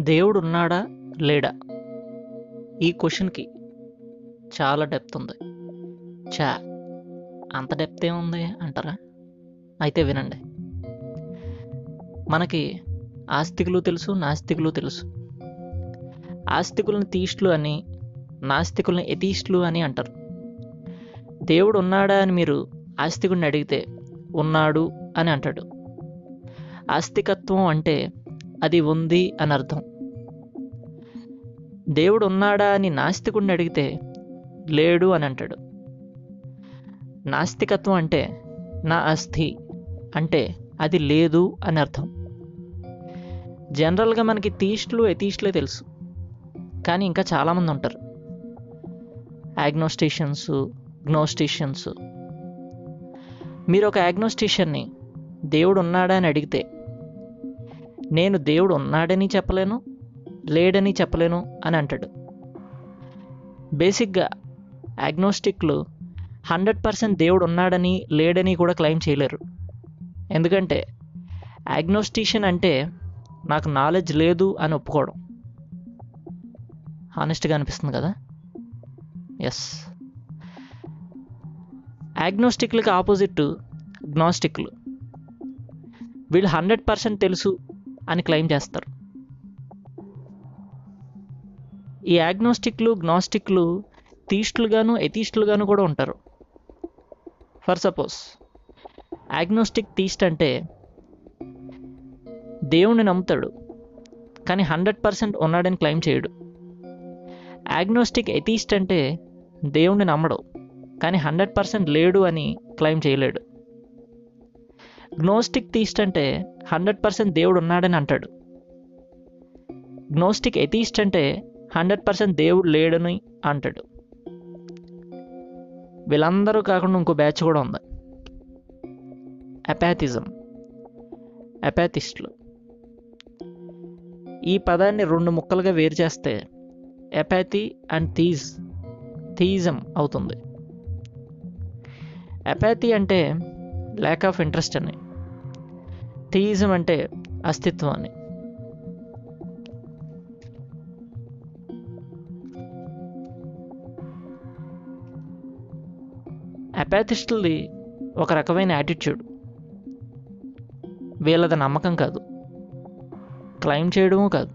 దేవుడు ఉన్నాడా లేడా? ఈ క్వశ్చన్కి చాలా డెప్త్ ఉంది. చా అంత డెప్త్ ఏముంది అంటారా? అయితే వినండి. మనకి ఆస్తికులు తెలుసు నాస్తికులు తెలుసు. ఆస్తికులను తీస్టులు అని నాస్తికులను ఎతీస్టులు అని అంటారు. దేవుడు ఉన్నాడా అని మీరు ఆస్తికుడిని అడిగితే ఉన్నాడు అని అంటాడు. ఆస్తికత్వం అంటే అది ఉంది అని అర్థం. దేవుడు ఉన్నాడా అని నాస్తికుడిని అడిగితే లేడు అని అంటాడు. నాస్తికత్వం అంటే నా అస్థి అంటే అది లేదు అని అర్థం. జనరల్గా మనకి తీస్టులు ఎతీస్టులే తెలుసు. కానీ ఇంకా చాలామంది ఉంటారు. యాగ్నోస్టిషియన్స్ గ్నోస్టిషియన్స్. మీరు ఒక యాగ్నోస్టిషియన్ని దేవుడు ఉన్నాడా అని అడిగితే నేను దేవుడు ఉన్నాడని చెప్పలేను లేడని చెప్పలేను అని అంటాడు. బేసిక్గా యాగ్నోస్టిక్లు హండ్రెడ్ పర్సెంట్ దేవుడు ఉన్నాడని లేడని కూడా క్లెయిమ్ చేయలేరు. ఎందుకంటే యాగ్నోస్టిషియన్ అంటే నాకు నాలెడ్జ్ లేదు అని ఒప్పుకోవడం. హానెస్ట్గా అనిపిస్తుంది కదా? ఎస్. యాగ్నోస్టిక్లకి ఆపోజిట్ గ్నాస్టిక్లు. వీళ్ళు హండ్రెడ్ పర్సెంట్ తెలుసు అని క్లెయిమ్ చేస్తారు. ఈ యాగ్నోస్టిక్లు గ్నాస్టిక్లు తీస్టులుగాను ఎథీస్టులుగాను కూడా ఉంటారు. ఫర్ సపోజ్ యాగ్నోస్టిక్ తీస్ట్ అంటే దేవుణ్ణి నమ్ముతాడు కానీ హండ్రెడ్ పర్సెంట్ ఉన్నాడని క్లెయిమ్ చేయడు. యాగ్నోస్టిక్ ఎతీస్ట్ అంటే దేవుణ్ణి నమ్మడు కానీ హండ్రెడ్ పర్సెంట్ లేడు అని క్లెయిమ్ చేయలేడు. గ్నోస్టిక్ తీస్ట్ అంటే హండ్రెడ్ పర్సెంట్ దేవుడు ఉన్నాడని అంటాడు. గ్నోస్టిక్ ఎతీస్ట్ అంటే హండ్రెడ్ పర్సెంట్ దేవుడు లేడని అంటాడు. వీళ్ళందరూ కాకుండా ఇంకో బ్యాచ్ కూడా ఉంది. అపాథిజం అపాథిస్టులు ఈ పదాన్ని రెండు ముక్కలుగా వేరు చేస్తే ఎపాథీ అండ్ థీజ్ థీజం అవుతుంది. అపాథీ అంటే ల్యాక్ ఆఫ్ ఇంట్రెస్ట్ అని. థీయిజం అంటే అస్తిత్వం అని అపాథిస్టులది ఒక రకమైన యాటిట్యూడ్ వీళ్ళది నమ్మకం కాదు. క్లైమ్ చేయడము కాదు.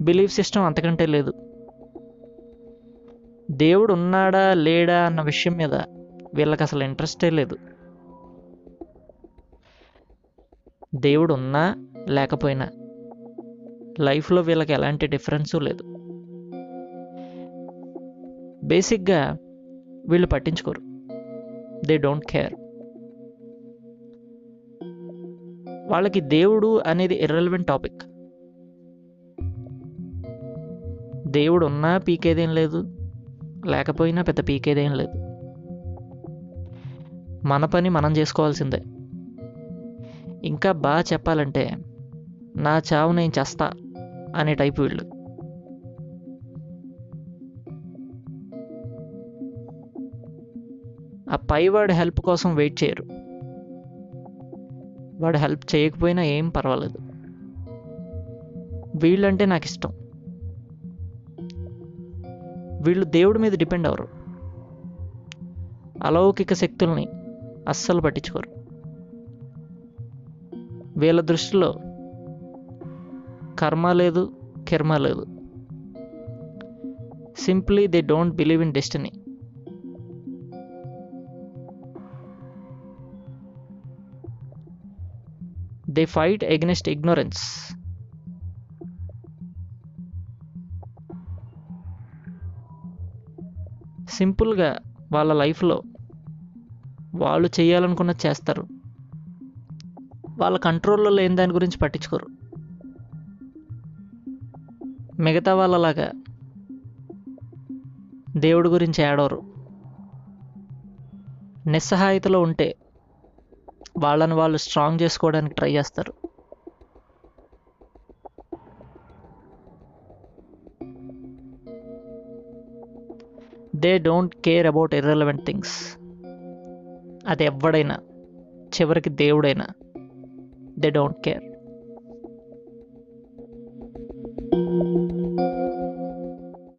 బిలీఫ్ సిస్టమ్ అంతకంటే లేదు. దేవుడు ఉన్నాడా లేడా అన్న విషయం మీద వీళ్ళకి అసలు ఇంట్రెస్టే లేదు. దేవుడు ఉన్నా లేకపోయినా లైఫ్లో వీళ్ళకి ఎలాంటి డిఫరెన్సు లేదు. బేసిక్గా వీళ్ళు పట్టించుకోరు. They don't care. వాళ్ళకి దేవుడు అనేది ఇర్రెలవెంట్ టాపిక్ దేవుడు ఉన్నా పీకేదేం లేదు లేకపోయినా పెద్ద పీకేదేం లేదు. మన పని మనం చేసుకోవాల్సిందే. ఇంకా బాగా చెప్పాలంటే నా చావు నేను చేస్తా అనే టైప్ వీళ్ళు. ఆ పైవాడి హెల్ప్ కోసం వెయిట్ చేయరు. వాడు హెల్ప్ చేయకపోయినా ఏం పర్వాలేదు. వీళ్ళంటే నాకు ఇష్టం వీళ్ళు దేవుడి మీద డిపెండ్ అవ్వరు. అలౌకిక శక్తుల్ని అస్సలు పట్టించుకోరు. వీళ్ళ దృష్టిలో కర్మ లేదు కిర్మ లేదు. Simply they don't believe in destiny. They fight against ignorance సింపుల్గా వాళ్ళ లైఫ్లో వాళ్ళు చేయాలనుకున్నది చేస్తారు. వాళ్ళ కంట్రోల్లో లేని దాని గురించి పట్టించుకోరు. మిగతా వాళ్ళలాగా దేవుడి గురించి ఏడవరు. నిస్సహాయతలో ఉంటే వాళ్ళని వాళ్ళు స్ట్రాంగ్ చేసుకోవడానికి ట్రై చేస్తారు. They don't care about irrelevant things అది ఎవడైనా చివరికి దేవుడైనా దే డోంట్ కేర్